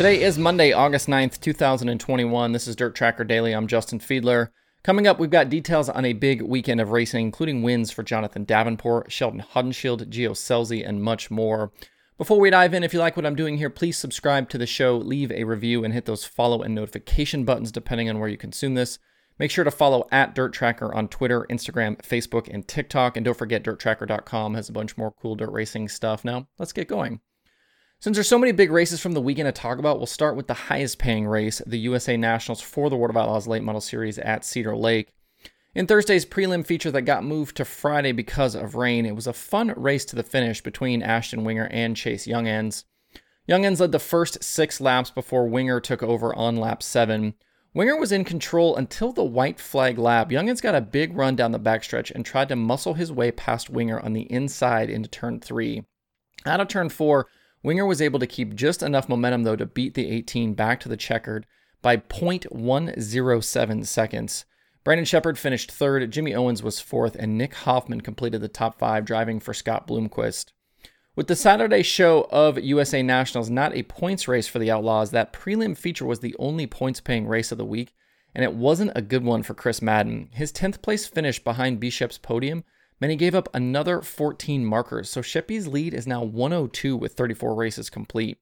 Today is Monday, August 9th, 2021. This is Dirt Tracker Daily. I'm Justin Fiedler. Coming up, we've got details on a big weekend of racing, including wins for Jonathan Davenport, Sheldon Haudenschild, Gio Scelzi, and much more. Before we dive in, if you like what I'm doing here, please subscribe to the show, leave a review, and hit those follow and notification buttons depending on where you consume this. Make sure to follow at Dirt Tracker on Twitter, Instagram, Facebook, and TikTok. And don't forget, DirtTracker.com has a bunch more cool dirt racing stuff. Now, let's get going. Since there's so many big races from the weekend to talk about, we'll start with the highest paying race, the USA Nationals for the World of Outlaws Late Model Series at Cedar Lake. In Thursday's prelim feature that got moved to Friday because of rain, it was a fun race to the finish between Ashton Winger and Chase Junghans. Junghans led the first six laps before Winger took over on lap seven. Winger was in control until the white flag lap. Junghans got a big run down the backstretch and tried to muscle his way past Winger on the inside into turn three. Out of turn four, Winger was able to keep just enough momentum, though, to beat the 18 back to the checkered by 0.107 seconds. Brandon Sheppard finished third, Jimmy Owens was fourth, and Nick Hoffman completed the top five, driving for Scott Bloomquist. With the Saturday show of USA Nationals not a points race for the Outlaws, that prelim feature was the only points paying race of the week, and it wasn't a good one for Chris Madden. His 10th place finish behind Bishop's podium Many gave up another 14 markers, so Shippy's lead is now 102 with 34 races complete.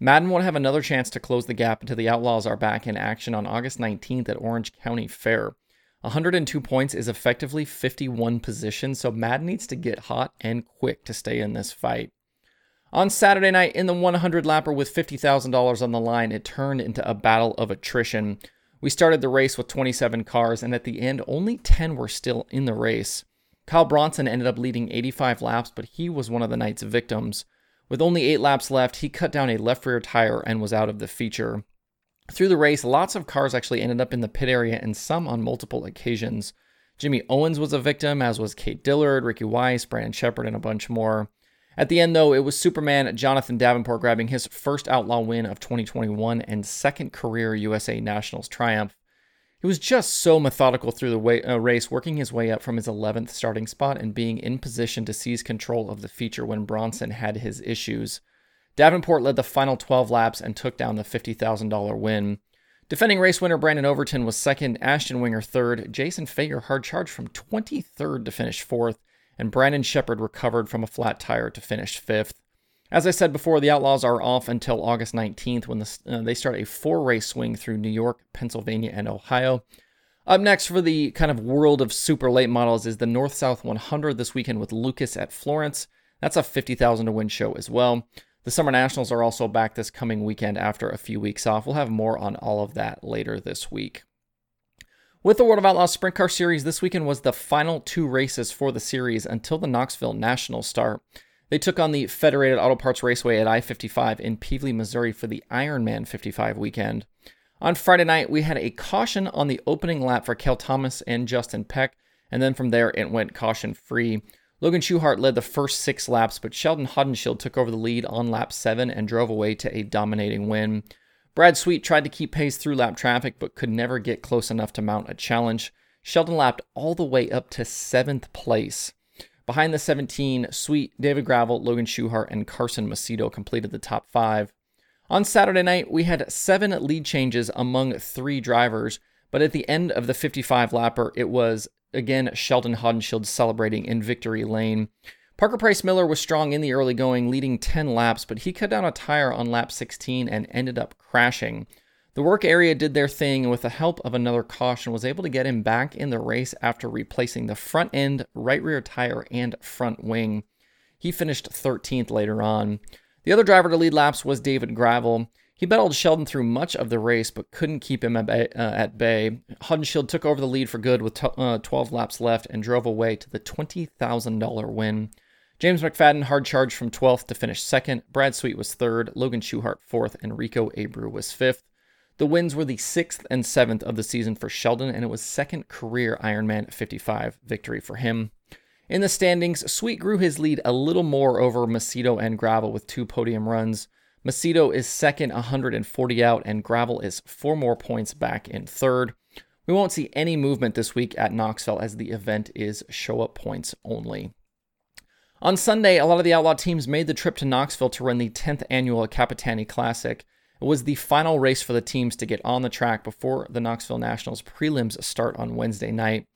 Madden won't have another chance to close the gap until the Outlaws are back in action on August 19th at Orange County Fair. 102 points is effectively 51 positions, so Madden needs to get hot and quick to stay in this fight. On Saturday night, in the 100 lapper with $50,000 on the line, it turned into a battle of attrition. We started the race with 27 cars, and at the end, only 10 were still in the race. Kyle Bronson ended up leading 85 laps, but he was one of the night's victims. With only eight laps left, he cut down a left rear tire and was out of the feature. Through the race, lots of cars actually ended up in the pit area and some on multiple occasions. Jimmy Owens was a victim, as was Kate Dillard, Ricky Weiss, Brandon Sheppard, and a bunch more. At the end, though, it was Superman Jonathan Davenport grabbing his first outlaw win of 2021 and second career USA Nationals triumph. He was just so methodical through the way, uh, race, working his way up from his 11th starting spot and being in position to seize control of the feature when Bronson had his issues. Davenport led the final 12 laps and took down the $50,000 win. Defending race winner Brandon Overton was second, Ashton Winger third, Jason Feger hard charged from 23rd to finish fourth, and Brandon Sheppard recovered from a flat tire to finish fifth. As I said before, the Outlaws are off until August 19th when the, uh, they start a four race swing through New York, Pennsylvania, and Ohio. Up next for the kind of world of super late models is the North South 100 this weekend with Lucas at Florence. That's a 50,000 to win show as well. The Summer Nationals are also back this coming weekend after a few weeks off. We'll have more on all of that later this week. With the World of Outlaws Sprint Car Series, this weekend was the final two races for the series until the Knoxville Nationals start. They took on the Federated Auto Parts Raceway at I 55 in Pevely, Missouri for the Ironman 55 weekend. On Friday night, we had a caution on the opening lap for Cale Thomas and Justin Peck, and then from there it went caution free. Logan Schuchart led the first six laps, but Sheldon Haudenschild took over the lead on lap seven and drove away to a dominating win. Brad Sweet tried to keep pace through lap traffic, but could never get close enough to mount a challenge. Sheldon lapped all the way up to seventh place. Behind the 17, Sweet, David Gravel, Logan Schuchart, and Carson Macedo completed the top five. On Saturday night, we had seven lead changes among three drivers, but at the end of the 55 lapper, it was again Sheldon Haudenschild celebrating in victory lane. Parker Price Miller was strong in the early going, leading 10 laps, but he cut down a tire on lap 16 and ended up crashing. The work area did their thing and, with the help of another caution, was able to get him back in the race after replacing the front end, right rear tire, and front wing. He finished 13th later on. The other driver to lead laps was David Gravel. He battled Sheldon through much of the race, but couldn't keep him at bay. Uh, at took over the lead for good with uh, 12 laps left and drove away to the $20,000 win. James McFadden hard charged from 12th to finish second. Brad Sweet was third. Logan Schuchart fourth, and Rico Abreu was fifth. The wins were the sixth and seventh of the season for Sheldon, and it was second career Ironman 55 victory for him. In the standings, Sweet grew his lead a little more over Macedo and Gravel with two podium runs. Macedo is second, 140 out, and Gravel is four more points back in third. We won't see any movement this week at Knoxville as the event is show up points only. On Sunday, a lot of the Outlaw teams made the trip to Knoxville to run the 10th annual Capitani Classic. Was the final race for the teams to get on the track before the Knoxville Nationals prelims start on Wednesday night.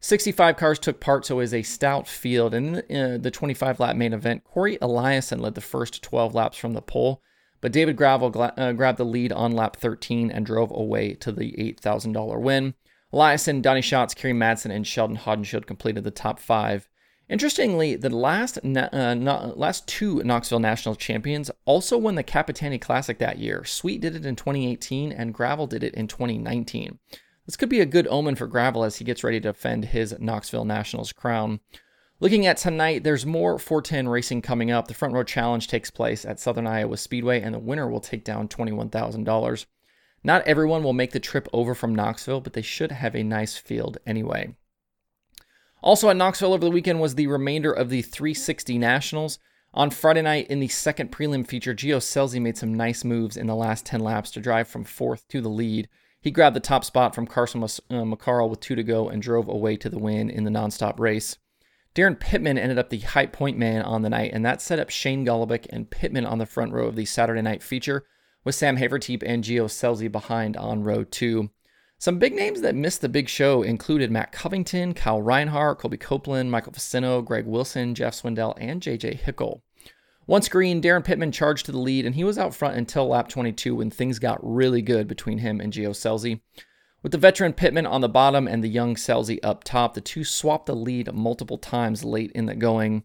65 cars took part, so it was a stout field. And in the 25 lap main event, Corey Eliason led the first 12 laps from the pole, but David Gravel gra- uh, grabbed the lead on lap 13 and drove away to the $8,000 win. Eliason, Donny Schatz, Kerry Madsen, and Sheldon Haudenschild completed the top five. Interestingly, the last uh, last two Knoxville National champions also won the Capitani Classic that year. Sweet did it in 2018, and Gravel did it in 2019. This could be a good omen for Gravel as he gets ready to defend his Knoxville Nationals crown. Looking at tonight, there's more 410 racing coming up. The Front Row Challenge takes place at Southern Iowa Speedway, and the winner will take down $21,000. Not everyone will make the trip over from Knoxville, but they should have a nice field anyway. Also at Knoxville over the weekend was the remainder of the 360 Nationals. On Friday night in the second prelim feature, Gio Scelzi made some nice moves in the last 10 laps to drive from fourth to the lead. He grabbed the top spot from Carson uh, McCarl with two to go and drove away to the win in the nonstop race. Daryn Pittman ended up the high point man on the night, and that set up Shane Golobic and Pittman on the front row of the Saturday night feature, with Sam Hafertepe and Gio Scelzi behind on row two. Some big names that missed the big show included Matt Covington, Kyle Reinhart, Colby Copeland, Michael Faccinto, Greg Wilson, Jeff Swindell, and JJ Hickle. Once green, Daryn Pittman charged to the lead, and he was out front until lap 22 when things got really good between him and Gio Scelzi. With the veteran Pittman on the bottom and the young Scelzi up top, the two swapped the lead multiple times late in the going.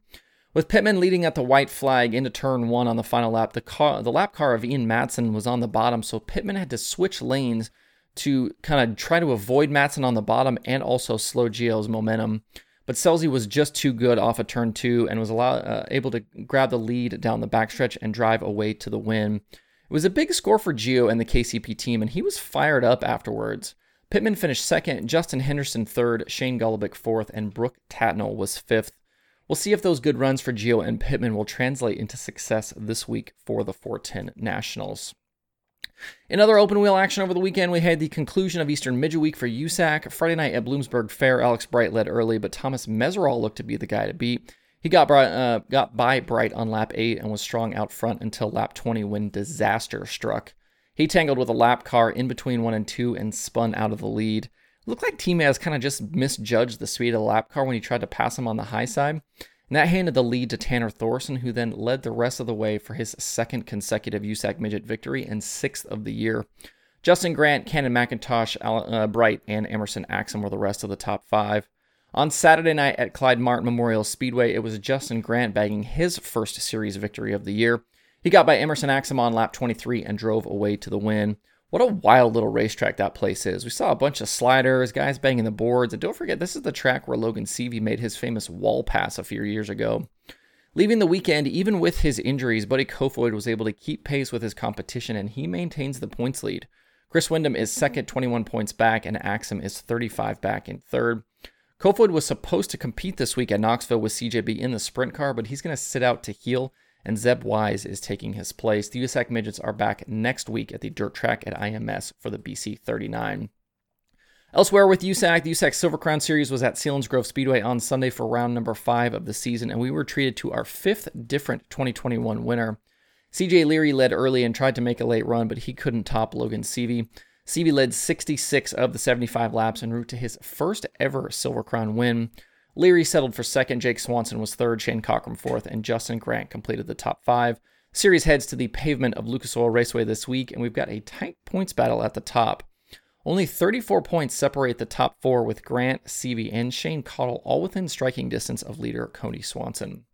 With Pittman leading at the white flag into turn one on the final lap, the, car, the lap car of Ian Madsen was on the bottom, so Pittman had to switch lanes to kind of try to avoid Madsen on the bottom and also slow Gio's momentum. But Scelzi was just too good off of turn two and was uh, able to grab the lead down the backstretch and drive away to the win. It was a big score for Gio and the KCP team, and he was fired up afterwards. Pittman finished second, Justin Henderson third, Shane Golobic fourth, and Brooke Tatnell was fifth. We'll see if those good runs for Gio and Pittman will translate into success this week for the 410 Nationals. In other open wheel action over the weekend, we had the conclusion of Eastern Midget Week for USAC. Friday night at Bloomsburg Fair, Alex Bright led early, but Thomas Meseraull looked to be the guy to beat. He got, uh, got by Bright on lap 8 and was strong out front until lap 20 when disaster struck. He tangled with a lap car in between 1 and 2 and spun out of the lead. Looked like T-Mez kind of just misjudged the speed of the lap car when he tried to pass him on the high side. And that handed the lead to Tanner Thorson, who then led the rest of the way for his second consecutive USAC midget victory and sixth of the year. Justin Grant, Cannon McIntosh, uh, Bright, and Emerson Axsom were the rest of the top five. On Saturday night at Clyde Martin Memorial Speedway, it was Justin Grant bagging his first series victory of the year. He got by Emerson Axsom on lap 23 and drove away to the win. What a wild little racetrack that place is. We saw a bunch of sliders, guys banging the boards, and don't forget, this is the track where Logan Seavey made his famous wall pass a few years ago. Leaving the weekend, even with his injuries, Buddy Kofoid was able to keep pace with his competition, and he maintains the points lead. Chris Windom is second, 21 points back, and Axsom is 35 back in third. Kofoid was supposed to compete this week at Knoxville with CJB in the sprint car, but he's going to sit out to heal and Zeb Wise is taking his place. The USAC Midgets are back next week at the dirt track at IMS for the BC 39. Elsewhere with USAC, the USAC Silver Crown Series was at Selinsgrove Speedway on Sunday for round number five of the season, and we were treated to our fifth different 2021 winner. CJ Leary led early and tried to make a late run, but he couldn't top Logan Seavey. Seavey led 66 of the 75 laps en route to his first ever Silver Crown win. Leary settled for second, Jake Swanson was third, Shane Cockrum fourth, and Justin Grant completed the top five. Series heads to the pavement of Lucas Oil Raceway this week, and we've got a tight points battle at the top. Only 34 points separate the top four, with Grant, Seavey, and Shane Cottle all within striking distance of leader Cody Swanson.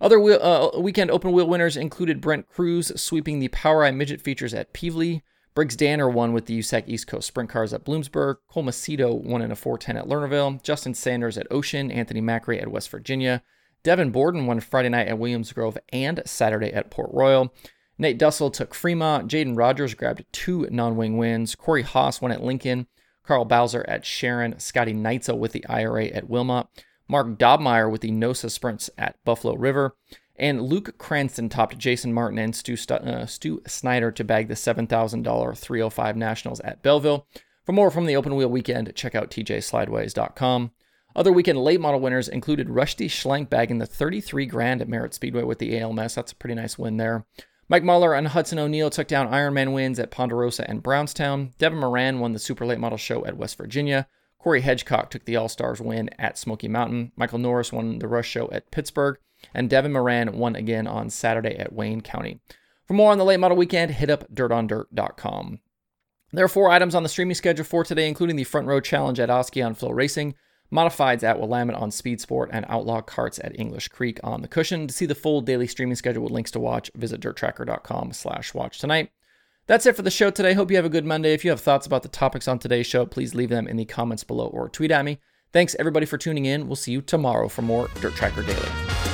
Other wheel, uh, weekend open wheel winners included Brent Cruz sweeping the POWRi Midget features at Pevely, Briggs Danner won with the USAC East Coast Sprint Cars at Bloomsburg. Cole Macedo won in a 410 at Lernerville. Justin Sanders at Ocean. Anthony Macri at West Virginia. Devon Borden won Friday night at Williams Grove and Saturday at Port Royal. Nate Dussel took Fremont. Jaden Rogers grabbed two non wing wins. Corey Haas won at Lincoln. Carl Bowser at Sharon. Scotty Neitzel with the IRA at Wilmot. Mark Dobmeyer with the NOSA sprints at Buffalo River. And Luke Cranston topped Jason Martin and Stu, uh, Stu Snyder to bag the $7,000 305 Nationals at Belleville. For more from the open wheel weekend, check out tjslideways.com. Other weekend late model winners included Rusty Schlenk bagging the 33 grand at Merritt Speedway with the ALMS. That's a pretty nice win there. Mike Muller and Hudson O'Neal took down Ironman wins at Ponderosa and Brownstown. Devin Moran won the Super Late Model Show at West Virginia. Corey Hedgecock took the All Stars win at Smoky Mountain. Michael Norris won the Rush Show at Pittsburgh. And Devin Moran won again on Saturday at Wayne County. For more on the late model weekend, hit up dirtondirt.com. There are four items on the streaming schedule for today, including the Front Row Challenge at Oski on FloRacing, Modifieds at Willamette on Speed Sport, and Outlaw Karts at English Creek on the Cushion. To see the full daily streaming schedule with links to watch, visit dirttracker.com slash watch tonight. That's it for the show today. Hope you have a good Monday. If you have thoughts about the topics on today's show, please leave them in the comments below or tweet at me. Thanks everybody for tuning in. We'll see you tomorrow for more Dirt Tracker Daily.